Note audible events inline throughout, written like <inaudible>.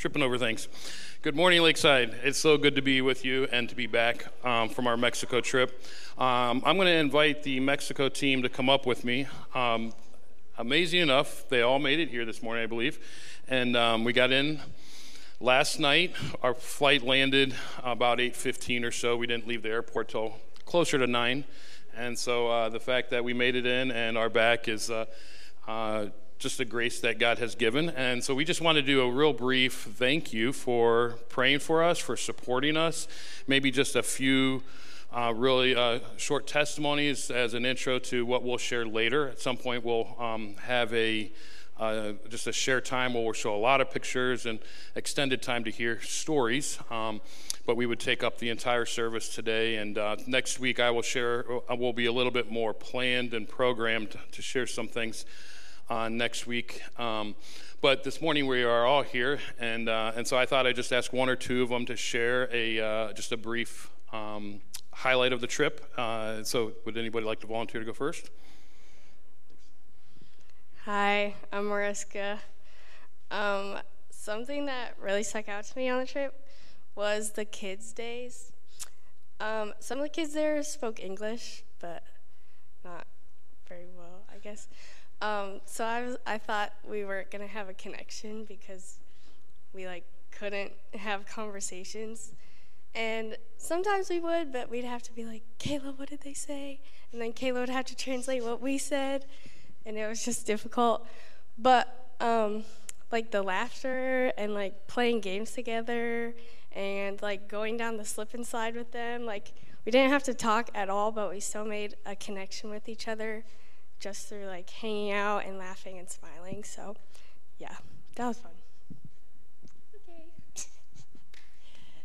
tripping over things. Good morning, Lakeside. It's so good to be with you and to be back um, from our Mexico trip. Um, I'm going to invite the Mexico team to come up with me. Um, amazing enough, they all made it here this morning, I believe. And um, we got in last night. Our flight landed about 8:15 or so. We didn't leave the airport till closer to 9. And so uh, the fact that we made it in and are back is uh, uh, just a grace that God has given. And so we just want to do a real brief thank you for praying for us, for supporting us. Maybe just a few uh, really uh, short testimonies as an intro to what we'll share later. At some point, we'll um, have a uh, just a share time where we'll show a lot of pictures and extended time to hear stories. Um, but we would take up the entire service today. And uh, next week, I will share, I uh, will be a little bit more planned and programmed to share some things on next week. Um, but this morning we are all here, and uh, and so I thought I'd just ask one or two of them to share a uh, just a brief um, highlight of the trip. Uh, so would anybody like to volunteer to go first? Hi, I'm Mariska. Um, something that really stuck out to me on the trip was the kids' days. Um, some of the kids there spoke English, but not very well, I guess. Um, so I was, I thought we weren't gonna have a connection because we like couldn't have conversations. And sometimes we would, but we'd have to be like, Kayla, what did they say? And then Kayla would have to translate what we said, and it was just difficult. But um, like the laughter and like playing games together and like going down the slip and slide with them, like we didn't have to talk at all, but we still made a connection with each other just through like hanging out and laughing and smiling. So, yeah, that was fun. Okay. <laughs>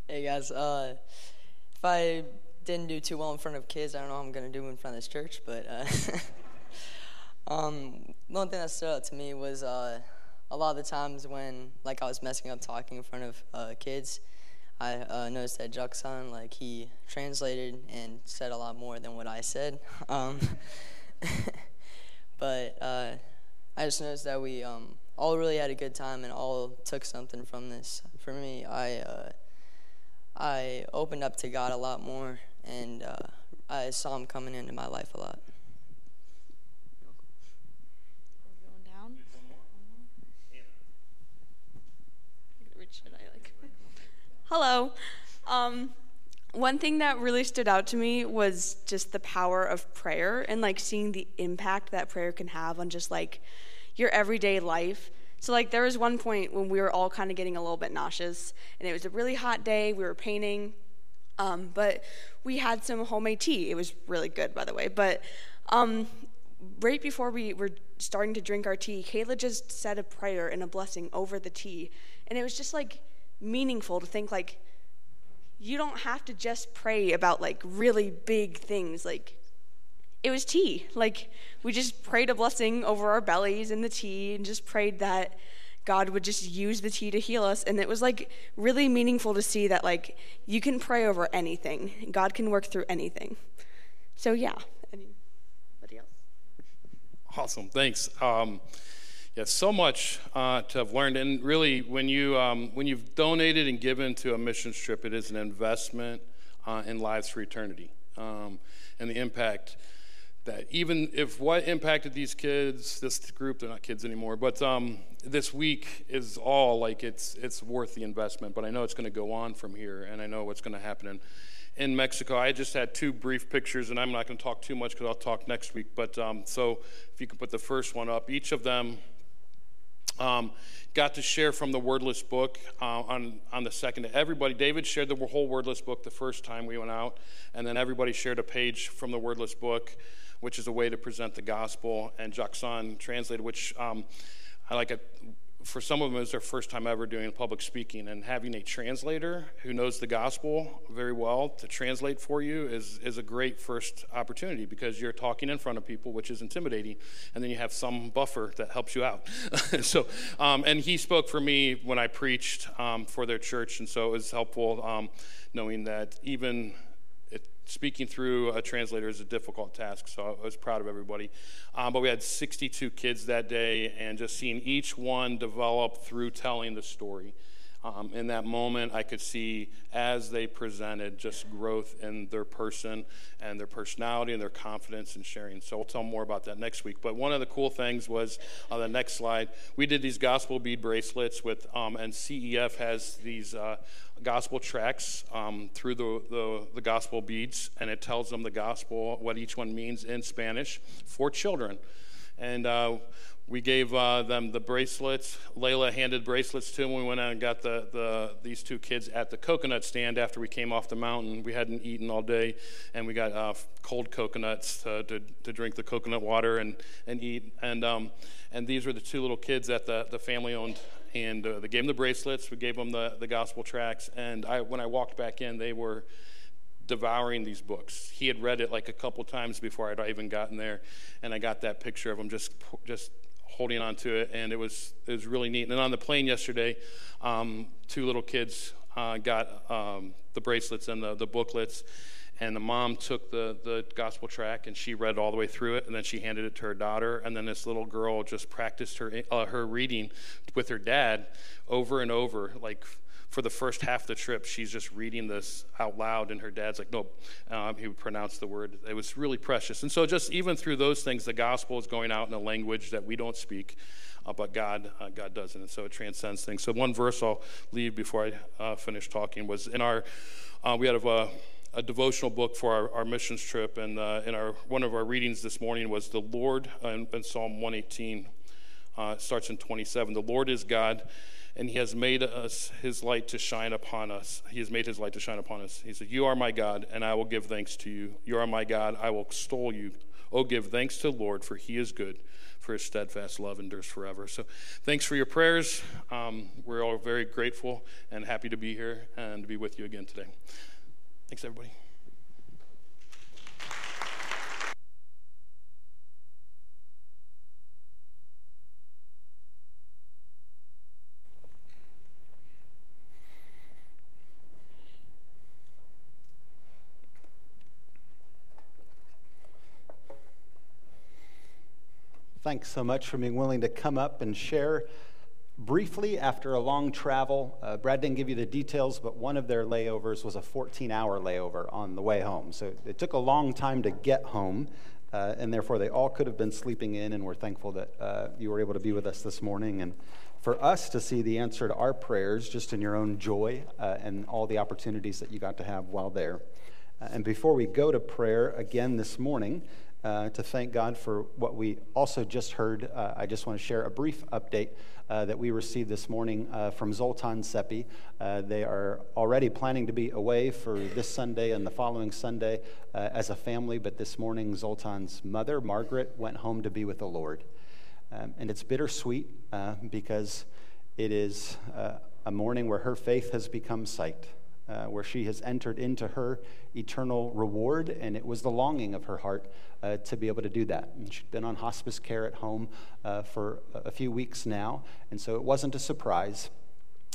hey guys, uh, if I didn't do too well in front of kids, I don't know how I'm gonna do in front of this church, but uh, <laughs> um, one thing that stood out to me was uh, a lot of the times when like I was messing up talking in front of uh, kids. I uh, noticed that Jackson, like he translated and said a lot more than what I said. <laughs> Um, But uh, I just noticed that we um, all really had a good time and all took something from this. For me, I uh, I opened up to God a lot more, and uh, I saw Him coming into my life a lot. <laughs> Hello. Um, one thing that really stood out to me was just the power of prayer and like seeing the impact that prayer can have on just like your everyday life. So like there was one point when we were all kind of getting a little bit nauseous and it was a really hot day, we were painting um, but we had some homemade tea. It was really good, by the way. But um, right before we were starting to drink our tea, Kayla just said a prayer and a blessing over the tea. And it was just like meaningful to think like, you don't have to just pray about like really big things. Like, it was tea. Like, we just prayed a blessing over our bellies and the tea and just prayed that God would just use the tea to heal us. And it was like really meaningful to see that, like, you can pray over anything, God can work through anything. So, yeah. Anybody else? Awesome. Thanks. Um, yeah, so much uh, to have learned, and really, when you um, when you've donated and given to a mission trip, it is an investment uh, in lives for eternity, um, and the impact that even if what impacted these kids, this group, they're not kids anymore, but um, this week is all like it's it's worth the investment. But I know it's going to go on from here, and I know what's going to happen in in Mexico. I just had two brief pictures, and I'm not going to talk too much because I'll talk next week. But um, so if you can put the first one up, each of them um, got to share from the wordless book uh, on, on the second. Everybody, David shared the whole wordless book the first time we went out, and then everybody shared a page from the wordless book, which is a way to present the gospel, and Jackson translated, which um, I like it for some of them, it's their first time ever doing public speaking, and having a translator who knows the gospel very well to translate for you is, is a great first opportunity because you're talking in front of people, which is intimidating, and then you have some buffer that helps you out. <laughs> so, um, and he spoke for me when I preached um, for their church, and so it was helpful um, knowing that even speaking through a translator is a difficult task, so I was proud of everybody. Um, but we had 62 kids that day, and just seeing each one develop through telling the story um, in that moment, I could see as they presented just growth in their person and their personality and their confidence in sharing. So I'll tell more about that next week. But one of the cool things was on the next slide, we did these gospel bead bracelets with, um, and CEF has these uh, gospel tracks um, through the, the, the gospel beads, and it tells them the gospel, what each one means in Spanish for children. And uh, we gave uh, them the bracelets. Layla handed bracelets to them. We went out and got the, the, these two kids at the coconut stand after we came off the mountain. We hadn't eaten all day, and we got uh, cold coconuts to, to, to, drink the coconut water and, and eat. And, um, and these were the two little kids that the, the family owned. And uh, they gave them the bracelets. We gave them the, the gospel tracks. And I, when I walked back in, they were devouring these books. He had read it like a couple times before I'd even gotten there, and I got that picture of him just just holding on to it, and it was it was really neat. And on the plane yesterday, um, two little kids uh, got um, the bracelets and the, the booklets, and the mom took the, the gospel track and she read all the way through it and then she handed it to her daughter and then this little girl just practiced her uh, her reading with her dad over and over like for the first half of the trip, she's just reading this out loud, and her dad's like, "No," um, he would pronounce the word. It was really precious. And so, just even through those things, the gospel is going out in a language that we don't speak, uh, but God, uh, God does it, and so it transcends things. So, one verse I'll leave before I uh, finish talking was in our, uh, we had a, a devotional book for our, our missions trip, and uh, in our one of our readings this morning was the Lord in, in Psalm 118. Uh, starts in 27. The Lord is God and he has made us his light to shine upon us. He has made his light to shine upon us. He said, You are my God, and I will give thanks to you. You are my God, I will extol you. Oh, give thanks to the Lord, for he is good, for his steadfast love endures forever. So, thanks for your prayers. Um, we're all very grateful and happy to be here and to be with you again today. Thanks, everybody. Thanks so much for being willing to come up and share briefly after a long travel. Uh, Brad didn't give you the details, but one of their layovers was a 14 hour layover on the way home. So it took a long time to get home, uh, and therefore they all could have been sleeping in, and we're thankful that uh, you were able to be with us this morning. And for us to see the answer to our prayers just in your own joy uh, and all the opportunities that you got to have while there. Uh, and before we go to prayer again this morning, uh, to thank God for what we also just heard. I just want to share a brief update uh, that we received this morning uh, from Zoltan Seppi. Uh, they are already planning to be away for this Sunday and the following Sunday uh, as a family, but this morning, Zoltan's mother, Margaret, went home to be with the Lord. Um, and it's bittersweet because it is a morning where her faith has become sight uh, where she has entered into her eternal reward, and it was the longing of her heart uh, to be able to do that. And she'd been on hospice care at home uh, for a few weeks now, and so it wasn't a surprise.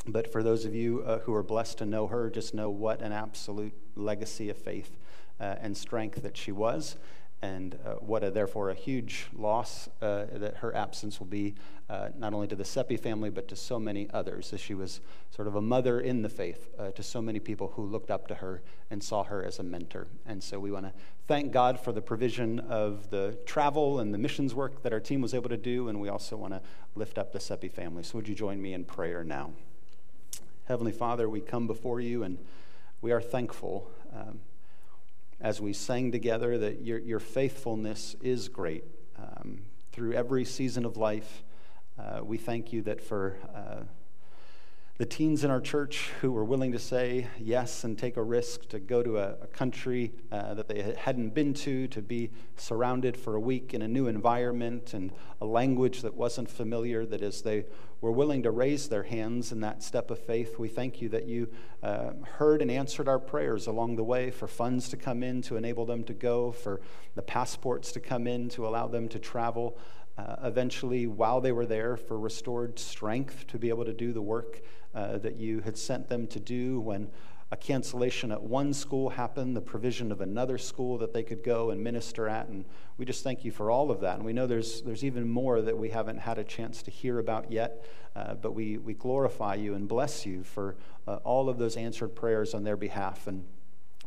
But for those of you uh, who are blessed to know her, just know what an absolute legacy of faith uh, and strength that she was and uh, what a, therefore a huge loss uh, that her absence will be uh, not only to the Seppi family but to so many others. As she was sort of a mother in the faith uh, to so many people who looked up to her and saw her as a mentor. And so we want to thank God for the provision of the travel and the missions work that our team was able to do. And we also want to lift up the Seppi family. So would you join me in prayer now? Heavenly Father we come before you and we are thankful um, as we sang together that your, your faithfulness is great um, through every season of life. Uh, we thank you that for uh, the teens in our church who were willing to say yes and take a risk to go to a, a country uh, that they hadn't been to, to be surrounded for a week in a new environment and a language that wasn't familiar, that as they were willing to raise their hands in that step of faith, we thank you that you uh, heard and answered our prayers along the way for funds to come in to enable them to go, for the passports to come in to allow them to travel. Uh, eventually, while they were there, for restored strength to be able to do the work uh, that you had sent them to do when a cancellation at one school happened, the provision of another school that they could go and minister at. And we just thank you for all of that. And we know there's, there's even more that we haven't had a chance to hear about yet, uh, but we, we glorify you and bless you for uh, all of those answered prayers on their behalf. And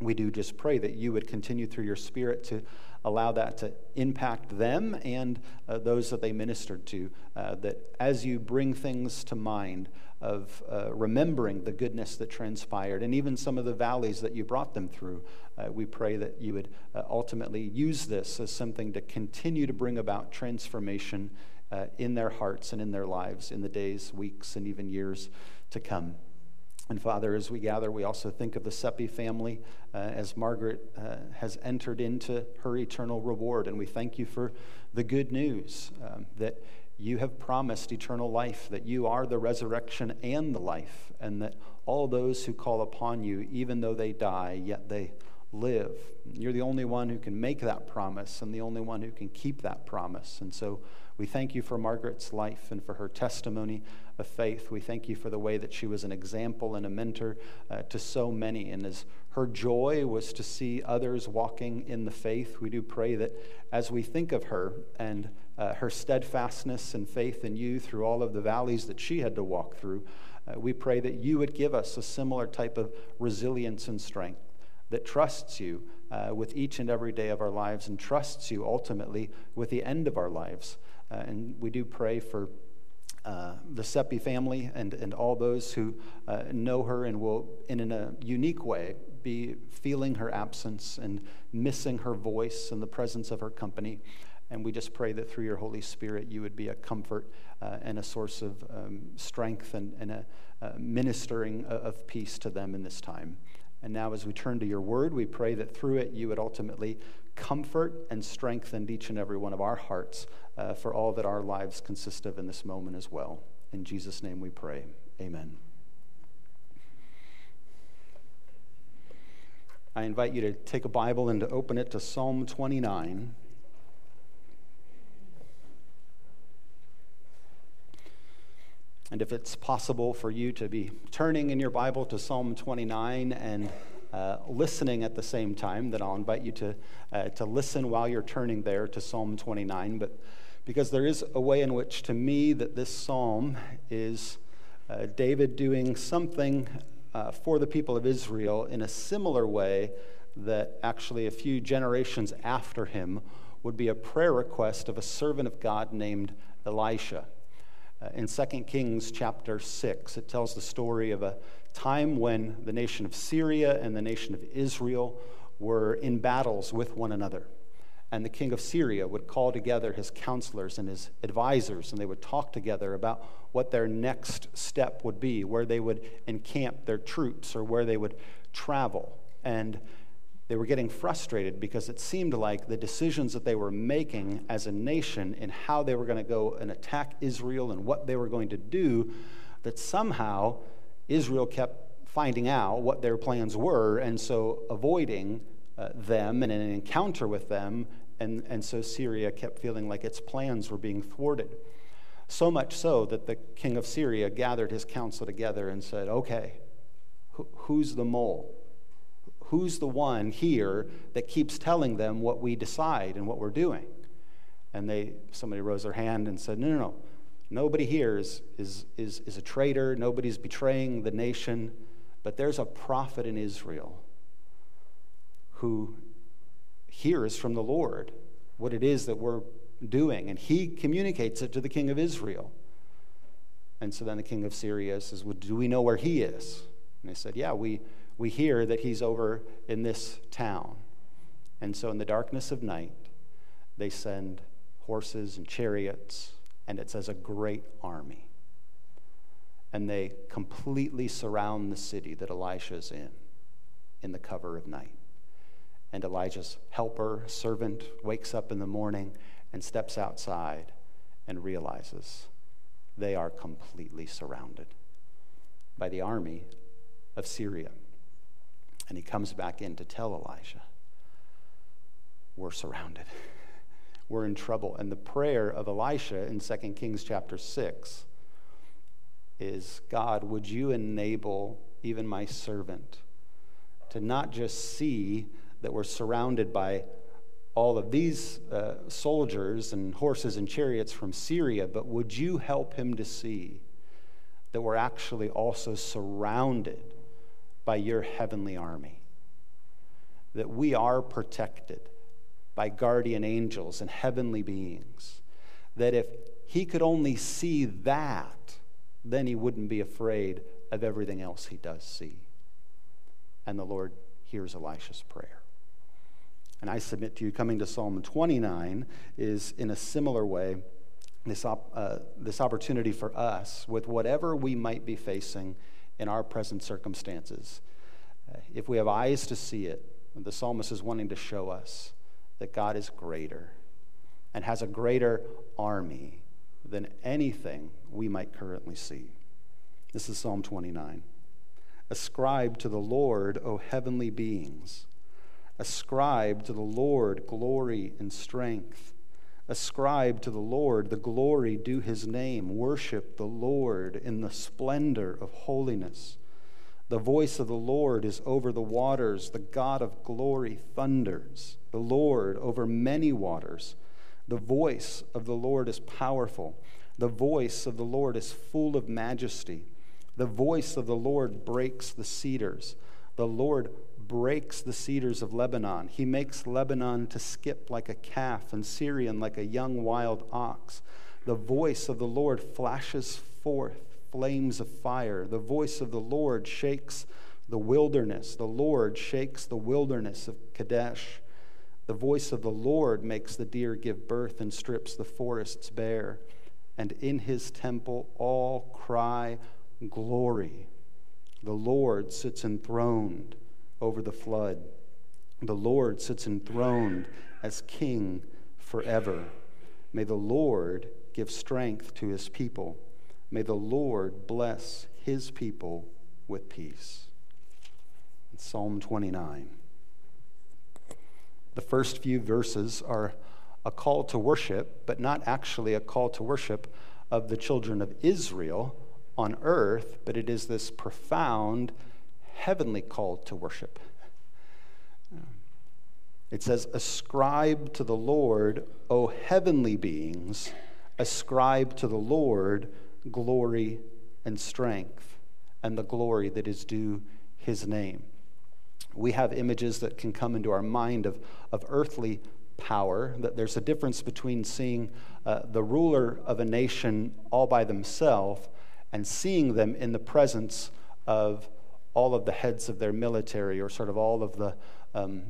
we do just pray that you would continue through your spirit to allow that to impact them and uh, those that they ministered to. Uh, that as you bring things to mind, of uh, remembering the goodness that transpired and even some of the valleys that you brought them through. Uh, we pray that you would uh, ultimately use this as something to continue to bring about transformation uh, in their hearts and in their lives in the days, weeks, and even years to come. And Father, as we gather, we also think of the Seppi family uh, as Margaret uh, has entered into her eternal reward. And we thank you for the good news um, that you have promised eternal life, that you are the resurrection and the life, and that all those who call upon you, even though they die, yet they live. You're the only one who can make that promise and the only one who can keep that promise. And so we thank you for Margaret's life and for her testimony of faith. We thank you for the way that she was an example and a mentor uh, to so many. And as her joy was to see others walking in the faith, we do pray that as we think of her and uh, her steadfastness and faith in you through all of the valleys that she had to walk through, uh, we pray that you would give us a similar type of resilience and strength that trusts you uh, with each and every day of our lives and trusts you ultimately with the end of our lives. Uh, and we do pray for uh, the Seppi family and, and all those who uh, know her and will, in, in a unique way, be feeling her absence and missing her voice and the presence of her company. And we just pray that through your Holy Spirit, you would be a comfort uh, and a source of um, strength and, and a ministering of peace to them in this time. And now, as we turn to your word, we pray that through it you would ultimately comfort and strengthen each and every one of our hearts uh, for all that our lives consist of in this moment as well. In Jesus' name we pray. Amen. I invite you to take a Bible and to open it to Psalm 29. And if it's possible for you to be turning in your Bible to Psalm 29 and uh, listening at the same time, then I'll invite you to, uh, to listen while you're turning there to Psalm 29. But because there is a way in which, to me, that this psalm is uh, David doing something uh, for the people of Israel in a similar way that actually a few generations after him would be a prayer request of a servant of God named Elisha. Uh, in 2 Kings chapter 6, it tells the story of a time when the nation of Syria and the nation of Israel were in battles with one another. And the king of Syria would call together his counselors and his advisors, and they would talk together about what their next step would be, where they would encamp their troops or where they would travel. And they were getting frustrated because it seemed like the decisions that they were making as a nation in how they were going to go and attack Israel and what they were going to do, that somehow Israel kept finding out what their plans were and so avoiding uh, them and an encounter with them. And, and so Syria kept feeling like its plans were being thwarted. So much so that the king of Syria gathered his council together and said, Okay, wh- who's the mole? who's the one here that keeps telling them what we decide and what we're doing? And they, somebody rose their hand and said, no, no, no. Nobody here is, is, is, is a traitor. Nobody's betraying the nation. But there's a prophet in Israel who hears from the Lord what it is that we're doing. And he communicates it to the king of Israel. And so then the king of Syria says, Well, do we know where he is? And they said, Yeah, we, we hear that he's over in this town. And so, in the darkness of night, they send horses and chariots, and it says a great army. And they completely surround the city that Elisha's in, in the cover of night. And Elijah's helper, servant, wakes up in the morning and steps outside and realizes they are completely surrounded by the army of Syria. And he comes back in to tell Elijah, We're surrounded. We're in trouble. And the prayer of Elisha in 2 Kings chapter 6 is God, would you enable even my servant to not just see that we're surrounded by all of these uh, soldiers and horses and chariots from Syria, but would you help him to see that we're actually also surrounded by your heavenly army? That we are protected by guardian angels and heavenly beings. That if he could only see that, then he wouldn't be afraid of everything else he does see. And the Lord hears Elisha's prayer. And I submit to you, coming to Psalm 29 is in a similar way this, op- uh, this opportunity for us with whatever we might be facing in our present circumstances. Uh, if we have eyes to see it, the psalmist is wanting to show us that God is greater and has a greater army than anything we might currently see. This is Psalm 29. Ascribe to the Lord, O heavenly beings. Ascribe to the Lord glory and strength. Ascribe to the Lord the glory due his name. Worship the Lord in the splendor of holiness. The voice of the Lord is over the waters. The God of glory thunders. The Lord over many waters. The voice of the Lord is powerful. The voice of the Lord is full of majesty. The voice of the Lord breaks the cedars. The Lord breaks the cedars of Lebanon. He makes Lebanon to skip like a calf and Sirion like a young wild ox. The voice of the Lord flashes forth flames of fire. The voice of the Lord shakes the wilderness. The Lord shakes the wilderness of Kadesh. The voice of the Lord makes the deer give birth and strips the forests bare. And in his temple all cry, Glory. The Lord sits enthroned over the flood. The Lord sits enthroned as king forever. May the Lord give strength to his people. May the Lord bless his people with peace. Psalm 29. The first few verses are a call to worship, but not actually a call to worship of the children of Israel on earth, but it is this profound heavenly call to worship. It says, Ascribe to the Lord, O heavenly beings, ascribe to the Lord glory and strength and the glory that is due his name. We have images that can come into our mind of, of earthly power, that there's a difference between seeing uh, the ruler of a nation all by themselves and seeing them in the presence of all of the heads of their military or sort of all of the um,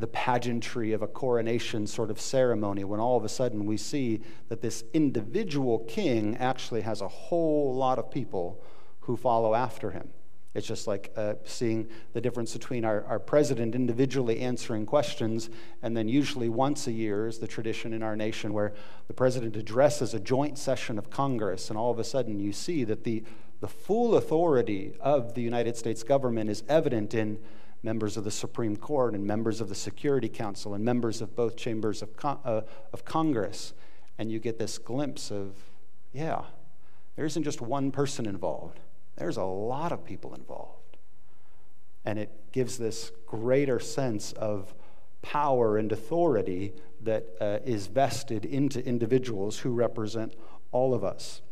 the pageantry of a coronation sort of ceremony when all of a sudden we see that this individual king actually has a whole lot of people who follow after him. It's just like uh, seeing the difference between our, our president individually answering questions, and then usually once a year is the tradition in our nation where the president addresses a joint session of Congress, and all of a sudden you see that the, the full authority of the United States government is evident in members of the Supreme Court and members of the Security Council and members of both chambers of, con- uh, of Congress. And you get this glimpse of, yeah, there isn't just one person involved, there's a lot of people involved. And it gives this greater sense of power and authority that uh, is vested into individuals who represent all of us.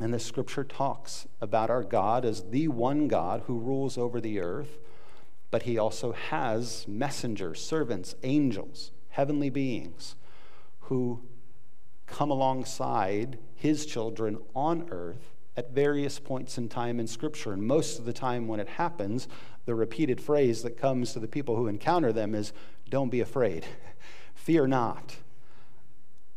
And the scripture talks about our God as the one God who rules over the earth but he also has messengers, servants, angels, heavenly beings who come alongside his children on earth at various points in time in Scripture. And most of the time, when it happens, the repeated phrase that comes to the people who encounter them is, Don't be afraid, <laughs> fear not.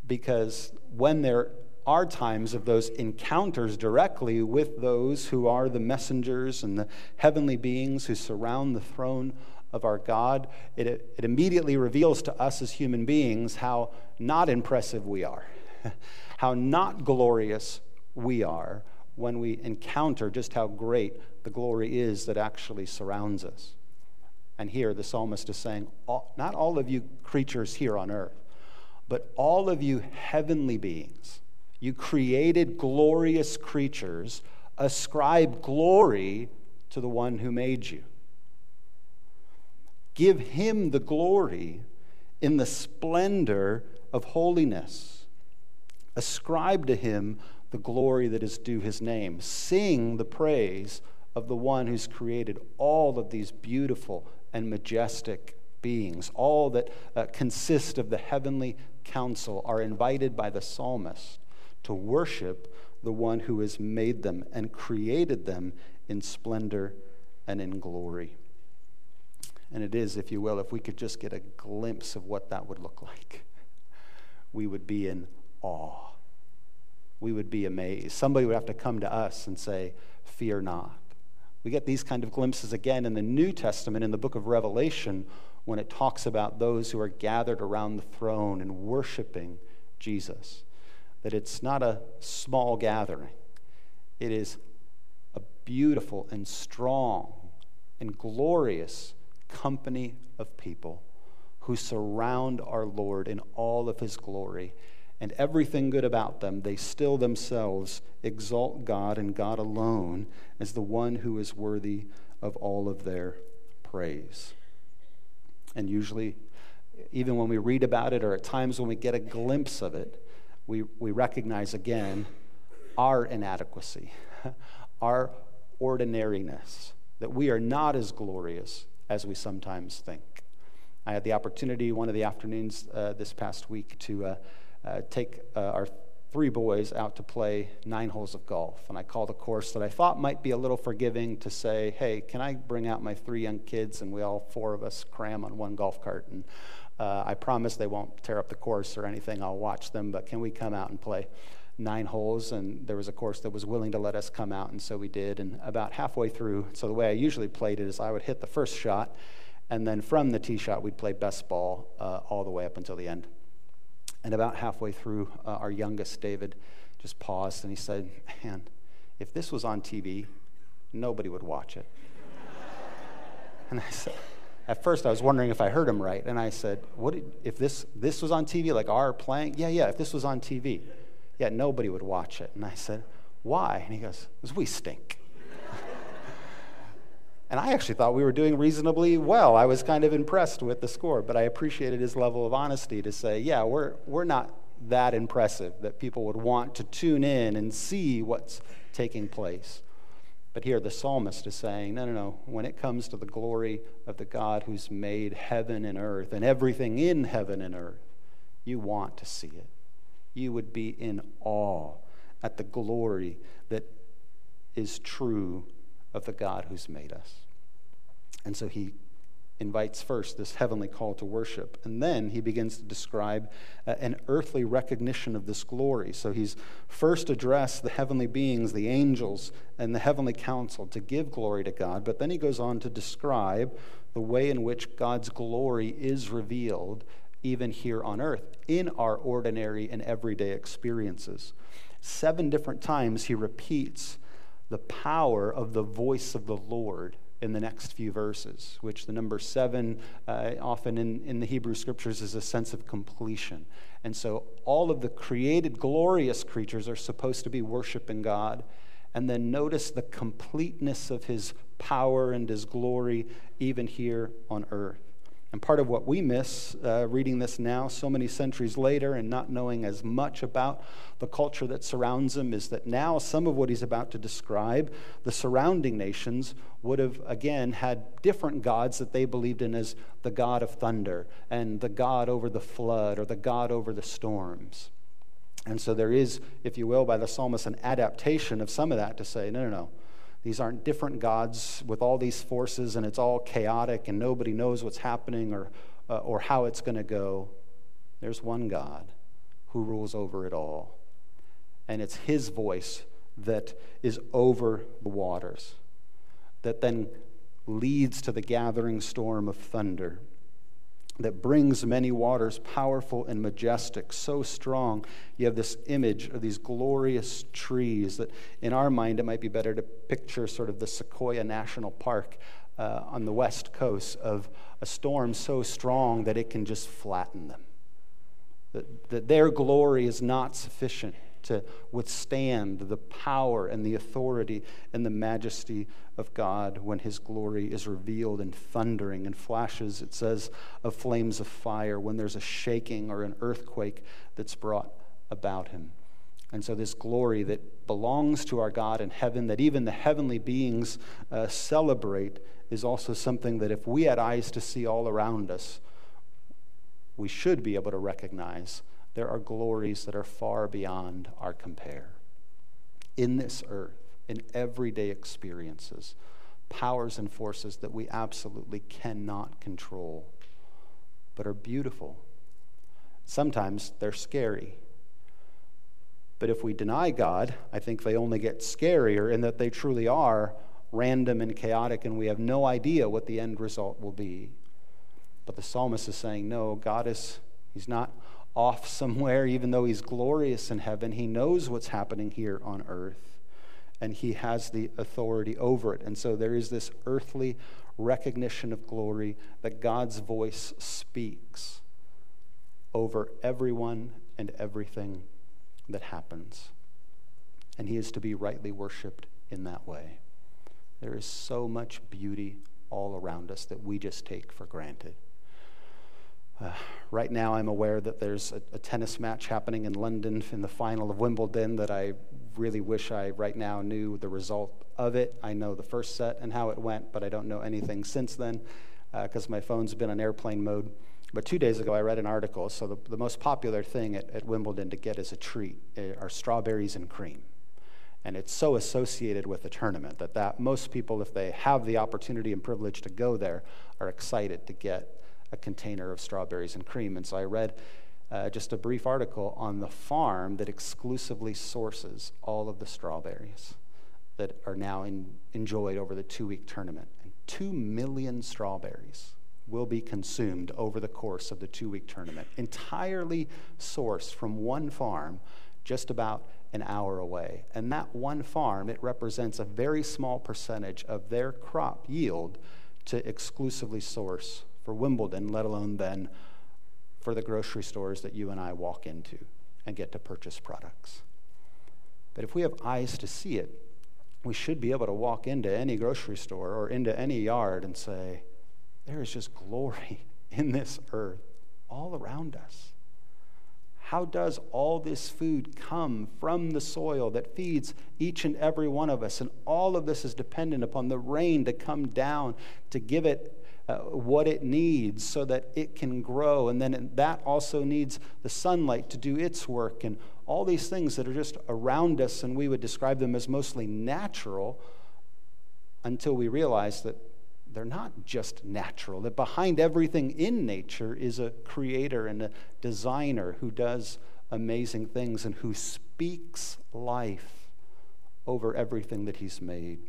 Because when they're are times of those encounters directly with those who are the messengers and the heavenly beings who surround the throne of our God. It, it immediately reveals to us as human beings how not impressive we are, <laughs> how not glorious we are when we encounter just how great the glory is that actually surrounds us. And here the psalmist is saying, not all of you creatures here on earth, but all of you heavenly beings you created glorious creatures. Ascribe glory to the one who made you. Give him the glory in the splendor of holiness. Ascribe to him the glory that is due his name. Sing the praise of the one who's created all of these beautiful and majestic beings. All that uh, consist of the heavenly council are invited by the psalmist to worship the one who has made them and created them in splendor and in glory. And it is, if you will, if we could just get a glimpse of what that would look like, we would be in awe. We would be amazed. Somebody would have to come to us and say, Fear not. We get these kind of glimpses again in the New Testament, in the book of Revelation, when it talks about those who are gathered around the throne and worshiping Jesus. That it's not a small gathering, it is a beautiful and strong and glorious company of people who surround our Lord in all of his glory. And everything good about them, they still themselves exalt God and God alone as the one who is worthy of all of their praise. And usually, even when we read about it, or at times when we get a glimpse of it, we, we recognize again our inadequacy, <laughs> our ordinariness, that we are not as glorious as we sometimes think. I had the opportunity one of the afternoons uh, this past week to uh, uh, take uh, our three boys out to play nine holes of golf. And I called a course that I thought might be a little forgiving to say, hey, can I bring out my three young kids and we all four of us cram on one golf cart? And uh, I promise they won't tear up the course or anything. I'll watch them, but can we come out and play? nine holes, and there was a course that was willing to let us come out, and so we did. And about halfway through, so the way I usually played it is I would hit the first shot, and then from the tee shot, we'd play best ball uh, all the way up until the end. And about halfway through, uh, our youngest, David, just paused and he said, Man, if this was on TV, nobody would watch it. <laughs> and I said, at first I was wondering if I heard him right, and I said, "What did, if this this was on TV, like our playing? Yeah, yeah. If this was on TV, yet nobody would watch it. And I said, Why? And he goes, Because we stink. <laughs> and I actually thought we were doing reasonably well. I was kind of impressed with the score, but I appreciated his level of honesty to say, Yeah, we're, we're not that impressive that people would want to tune in and see what's taking place. But here the psalmist is saying, no, no, no. When it comes to the glory of the God who's made heaven and earth and everything in heaven and earth, you want to see it you would be in awe at the glory that is true of the God who's made us. And so he invites first this heavenly call to worship, and then he begins to describe uh, an earthly recognition of this glory. So he's first addressed the heavenly beings, the angels, and the heavenly council to give glory to God, but then he goes on to describe the way in which God's glory is revealed even here on earth in our ordinary and everyday experiences. Seven different times he repeats the power of the voice of the Lord in the next few verses, which the number seven, uh, often in, in the Hebrew scriptures, is a sense of completion. And so all of the created, glorious creatures are supposed to be worshiping God. And then notice the completeness of his power and his glory, even here on earth. And part of what we miss uh, reading this now, so many centuries later, and not knowing as much about the culture that surrounds him, is that now some of what he's about to describe, the surrounding nations would have, again, had different gods that they believed in as the God of thunder, and the God over the flood, or the God over the storms. And so there is, if you will, by the psalmist, an adaptation of some of that to say, no, no, no. These aren't different gods with all these forces and it's all chaotic and nobody knows what's happening or, uh, or how it's going to go. There's one God who rules over it all. And it's his voice that is over the waters, that then leads to the gathering storm of thunder that brings many waters, powerful and majestic, so strong. You have this image of these glorious trees that, in our mind, it might be better to picture sort of the Sequoia National Park uh, on the west coast of a storm so strong that it can just flatten them. That, that their glory is not sufficient to withstand the power and the authority and the majesty of God when His glory is revealed in thundering and flashes, it says, of flames of fire, when there's a shaking or an earthquake that's brought about Him. And so, this glory that belongs to our God in heaven, that even the heavenly beings uh, celebrate, is also something that if we had eyes to see all around us, we should be able to recognize there are glories that are far beyond our compare. In this earth, in everyday experiences, powers and forces that we absolutely cannot control, but are beautiful. Sometimes they're scary. But if we deny God, I think they only get scarier in that they truly are random and chaotic, and we have no idea what the end result will be. But the psalmist is saying, no, God is, He's not off somewhere, even though He's glorious in heaven. He knows what's happening here on earth, and He has the authority over it. And so there is this earthly recognition of glory that God's voice speaks over everyone and everything that happens. And He is to be rightly worshiped in that way. There is so much beauty all around us that we just take for granted. Uh, right now, I'm aware that there's a, a, tennis match happening in London in the final of Wimbledon that I really wish I right now knew the result of it. I know the first set and how it went, but I don't know anything since then because uh, my phone's been on airplane mode. But two days ago, I read an article. So, the, the most popular thing at, at Wimbledon to get as a treat eh, are strawberries and cream. And it's so associated with the tournament that, that most people, if they have the opportunity and privilege to go there, are excited to get a container of strawberries and cream. And so I read uh, just a brief article on the farm that exclusively sources all of the strawberries that are now in, enjoyed over the two week tournament. And two million strawberries will be consumed over the course of the two week tournament, entirely sourced from one farm just about an hour away. And that one farm, it represents a very small percentage of their crop yield to exclusively source for Wimbledon, let alone then for the grocery stores that you and I walk into and get to purchase products. But if we have eyes to see it, we should be able to walk into any grocery store or into any yard and say, there is just glory <laughs> in this earth all around us. How does all this food come from the soil that feeds each and every one of us? And all of this is dependent upon the rain to come down to give it uh, what it needs so that it can grow. And then that also needs the sunlight to do its work. And all these things that are just around us, and we would describe them as mostly natural until we realize that they're not just natural, that behind everything in nature is a creator and a designer who does amazing things and who speaks life over everything that he's made.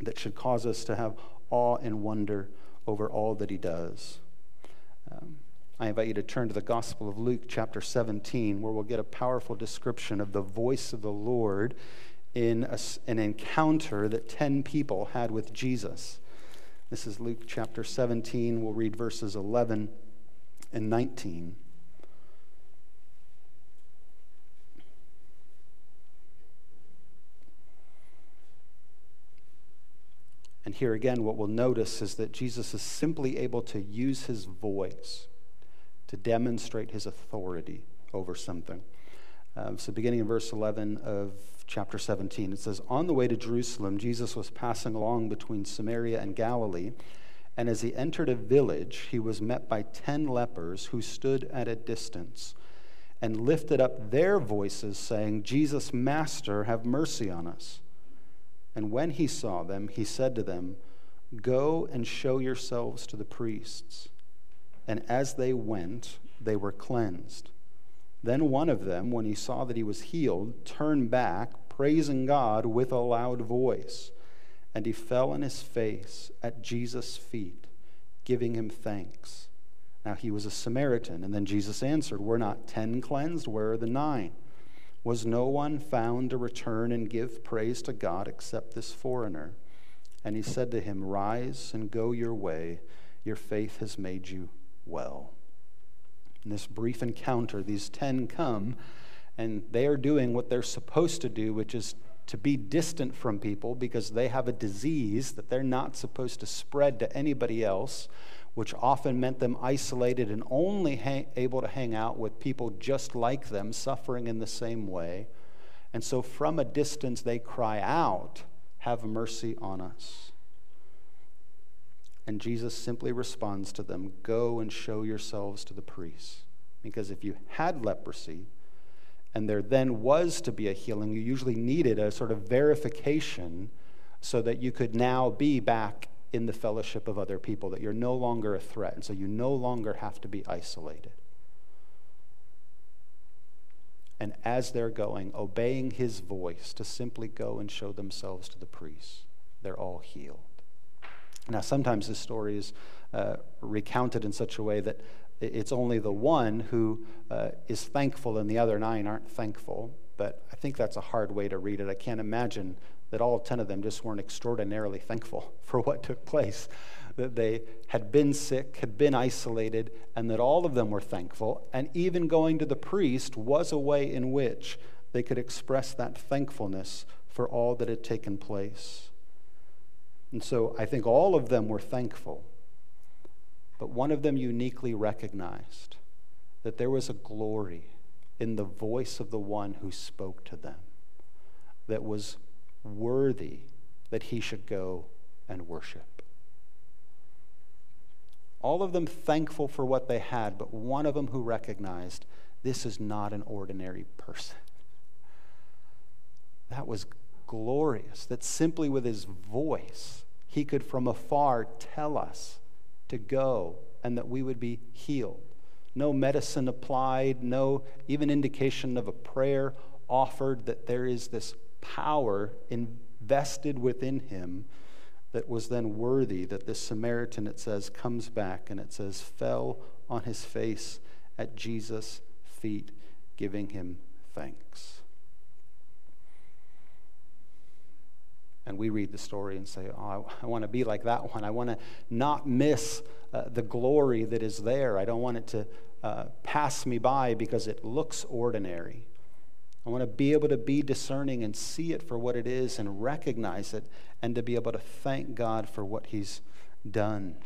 That should cause us to have awe and wonder over all that he does. Um, I invite you to turn to the Gospel of Luke, chapter 17, where we'll get a powerful description of the voice of the Lord in a, an encounter that 10 people had with Jesus. This is Luke chapter 17. We'll read verses 11 and 19. And here again, what we'll notice is that Jesus is simply able to use his voice to demonstrate his authority over something. Um, so, beginning in verse 11 of chapter 17, it says, On the way to Jerusalem, Jesus was passing along between Samaria and Galilee. And as he entered a village, he was met by ten lepers who stood at a distance and lifted up their voices, saying, Jesus, Master, have mercy on us. And when he saw them, he said to them, Go and show yourselves to the priests. And as they went, they were cleansed. Then one of them, when he saw that he was healed, turned back, praising God with a loud voice. And he fell on his face at Jesus' feet, giving him thanks. Now he was a Samaritan. And then Jesus answered, Were not ten cleansed? Where are the nine? Was no one found to return and give praise to God except this foreigner? And he said to him, Rise and go your way. Your faith has made you well. In this brief encounter, these ten come and they are doing what they're supposed to do, which is to be distant from people because they have a disease that they're not supposed to spread to anybody else, which often meant them isolated and only hang, able to hang out with people just like them, suffering in the same way. And so from a distance, they cry out, Have mercy on us. And Jesus simply responds to them, Go and show yourselves to the priests. Because if you had leprosy, and there then was to be a healing, you usually needed a sort of verification so that you could now be back in the fellowship of other people, that you're no longer a threat, and so you no longer have to be isolated. And as they're going, obeying his voice to simply go and show themselves to the priests, they're all healed. Now, sometimes this story is uh, recounted in such a way that it's only the one who uh, is thankful and the other nine aren't thankful. But I think that's a hard way to read it. I can't imagine that all 10 of them just weren't extraordinarily thankful <laughs> for what took place. That they had been sick, had been isolated, and that all of them were thankful. And even going to the priest was a way in which they could express that thankfulness for all that had taken place. And so I think all of them were thankful. But one of them uniquely recognized that there was a glory in the voice of the one who spoke to them that was worthy that he should go and worship. All of them thankful for what they had, but one of them who recognized this is not an ordinary person. That was glorious, that simply with his voice, he could from afar tell us to go and that we would be healed. No medicine applied, no even indication of a prayer offered, that there is this power invested within him that was then worthy that this Samaritan, it says, comes back and it says, fell on his face at Jesus' feet, giving him thanks. And we read the story and say, Oh, I, I want to be like that one. I want to not miss uh, the glory that is there. I don't want it to uh, pass me by because it looks ordinary. I want to be able to be discerning and see it for what it is and recognize it and to be able to thank God for what He's done.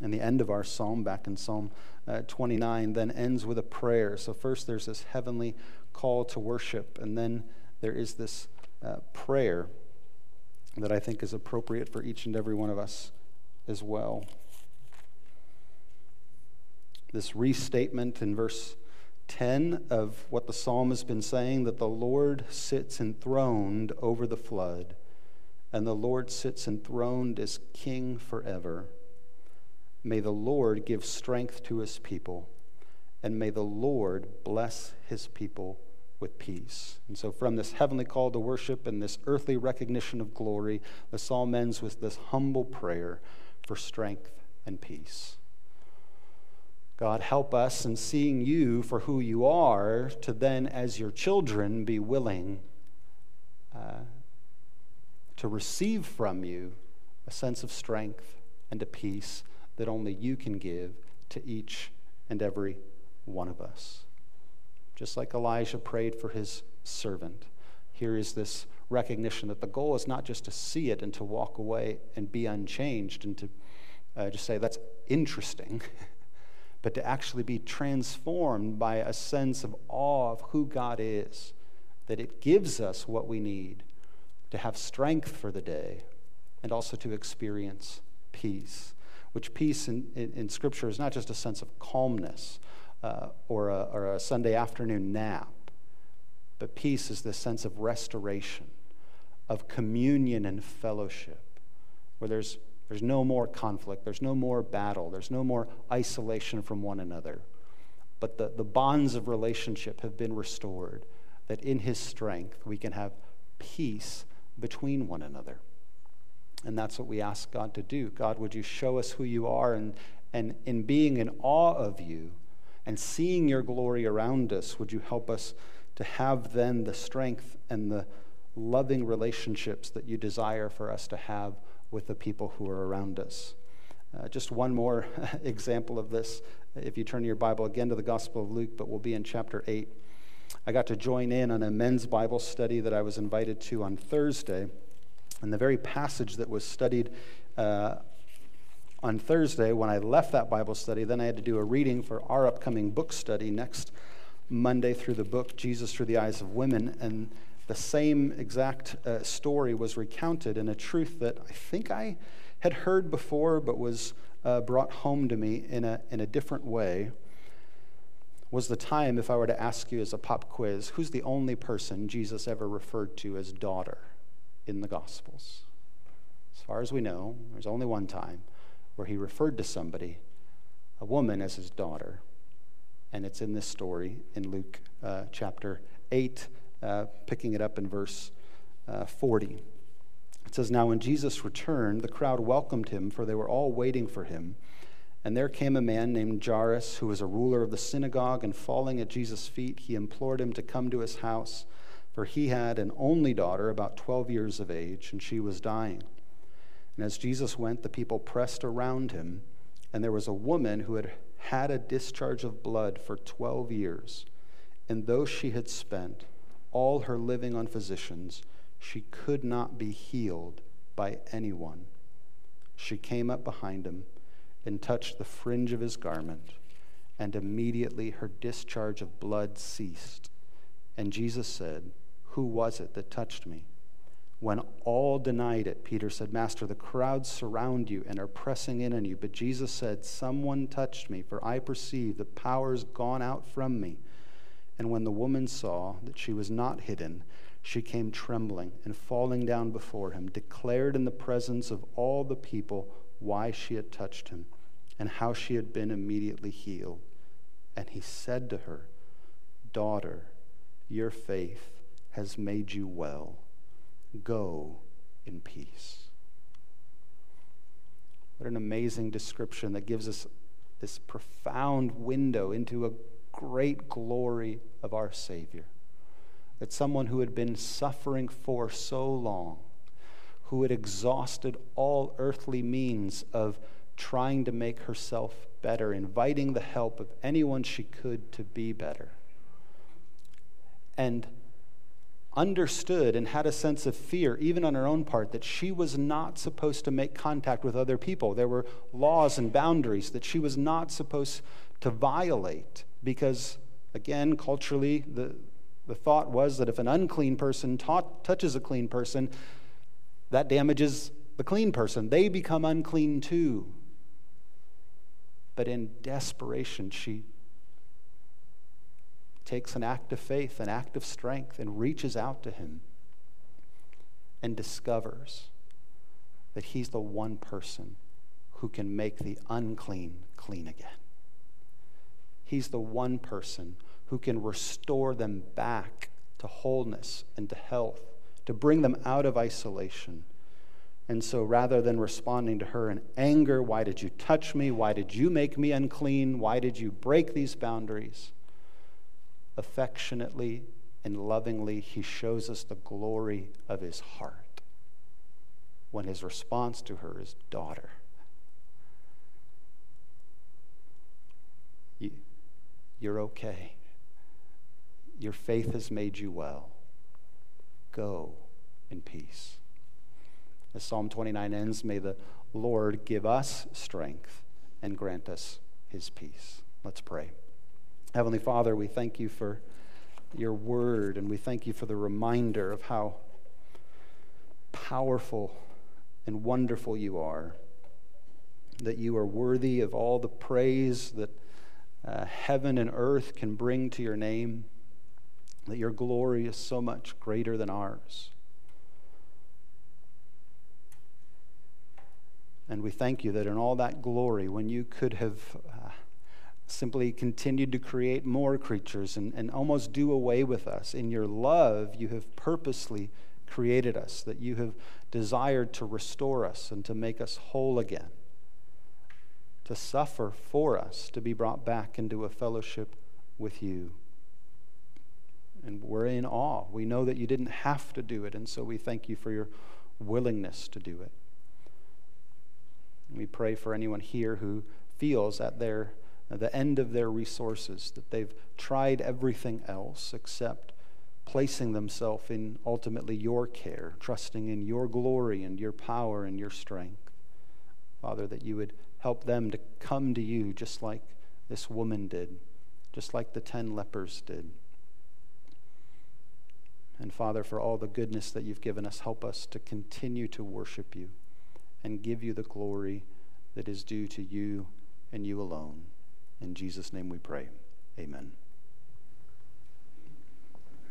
And the end of our psalm, back in Psalm uh, 29, then ends with a prayer. So, first there's this heavenly call to worship, and then there is this uh, prayer that I think is appropriate for each and every one of us as well. This restatement in verse 10 of what the psalm has been saying that the Lord sits enthroned over the flood, and the Lord sits enthroned as king forever. May the Lord give strength to his people, and may the Lord bless his people with peace. And so, from this heavenly call to worship and this earthly recognition of glory, the psalm ends with this humble prayer for strength and peace. God, help us in seeing you for who you are to then, as your children, be willing uh, to receive from you a sense of strength and a peace that only you can give to each and every one of us just like Elijah prayed for his servant. Here is this recognition that the goal is not just to see it and to walk away and be unchanged and to uh, just say, that's interesting, <laughs> but to actually be transformed by a sense of awe of who God is, that it gives us what we need to have strength for the day and also to experience peace. Which peace in, in, in Scripture is not just a sense of calmness uh, or, a, or a Sunday afternoon nap. But peace is this sense of restoration, of communion and fellowship, where there's, there's no more conflict, there's no more battle, there's no more isolation from one another. But the, the bonds of relationship have been restored, that in His strength we can have peace between one another. And that's what we ask God to do. God, would you show us who you are? And, and in being in awe of you, and seeing your glory around us, would you help us to have then the strength and the loving relationships that you desire for us to have with the people who are around us? Uh, just one more <laughs> example of this. If you turn your Bible again to the Gospel of Luke, but we'll be in chapter 8. I got to join in on a men's Bible study that I was invited to on Thursday. And the very passage that was studied uh, on Thursday, when I left that Bible study, then I had to do a reading for our upcoming book study next Monday through the book Jesus Through the Eyes of Women. And the same exact uh, story was recounted in a truth that I think I had heard before, but was uh, brought home to me in a, in a different way. Was the time, if I were to ask you as a pop quiz, who's the only person Jesus ever referred to as daughter in the Gospels? As far as we know, there's only one time where he referred to somebody, a woman, as his daughter. And it's in this story in Luke uh, chapter 8, uh, picking it up in verse uh, 40. It says, Now when Jesus returned, the crowd welcomed him, for they were all waiting for him. And there came a man named Jairus, who was a ruler of the synagogue, and falling at Jesus' feet, he implored him to come to his house, for he had an only daughter, about 12 years of age, and she was dying. And as Jesus went, the people pressed around him, and there was a woman who had had a discharge of blood for 12 years. And though she had spent all her living on physicians, she could not be healed by anyone. She came up behind him and touched the fringe of his garment, and immediately her discharge of blood ceased. And Jesus said, Who was it that touched me? When all denied it, Peter said, Master, the crowds surround you and are pressing in on you. But Jesus said, Someone touched me, for I perceive the power has gone out from me. And when the woman saw that she was not hidden, she came trembling and falling down before him, declared in the presence of all the people why she had touched him and how she had been immediately healed. And he said to her, Daughter, your faith has made you well. Go in peace. What an amazing description that gives us this profound window into a great glory of our Savior. That someone who had been suffering for so long, who had exhausted all earthly means of trying to make herself better, inviting the help of anyone she could to be better, and understood and had a sense of fear, even on her own part, that she was not supposed to make contact with other people. There were laws and boundaries that she was not supposed to violate because, again, culturally, the, the thought was that if an unclean person touches a clean person, that damages the clean person. They become unclean too. But in desperation, she takes an act of faith, an act of strength, and reaches out to him and discovers that he's the one person who can make the unclean clean again. He's the one person who can restore them back to wholeness and to health, to bring them out of isolation. And so rather than responding to her in anger, why did you touch me? Why did you make me unclean? Why did you break these boundaries? Affectionately and lovingly, he shows us the glory of his heart when his response to her is, Daughter. You're okay. Your faith has made you well. Go in peace. As Psalm 29 ends, may the Lord give us strength and grant us his peace. Let's pray. Heavenly Father, we thank you for your word and we thank you for the reminder of how powerful and wonderful you are. That you are worthy of all the praise that uh, heaven and earth can bring to your name, that your glory is so much greater than ours. And we thank you that in all that glory, when you could have uh, simply continued to create more creatures and, and almost do away with us, in your love, you have purposely created us, that you have desired to restore us and to make us whole again to suffer for us to be brought back into a fellowship with you. And we're in awe. We know that you didn't have to do it, and so we thank you for your willingness to do it. We pray for anyone here who feels at their the end of their resources, that they've tried everything else except placing themselves in ultimately your care, trusting in your glory and your power and your strength. Father, that you would help them to come to you just like this woman did, just like the ten lepers did. And Father, for all the goodness that you've given us, help us to continue to worship you and give you the glory that is due to you and you alone. In Jesus' name we pray. Amen.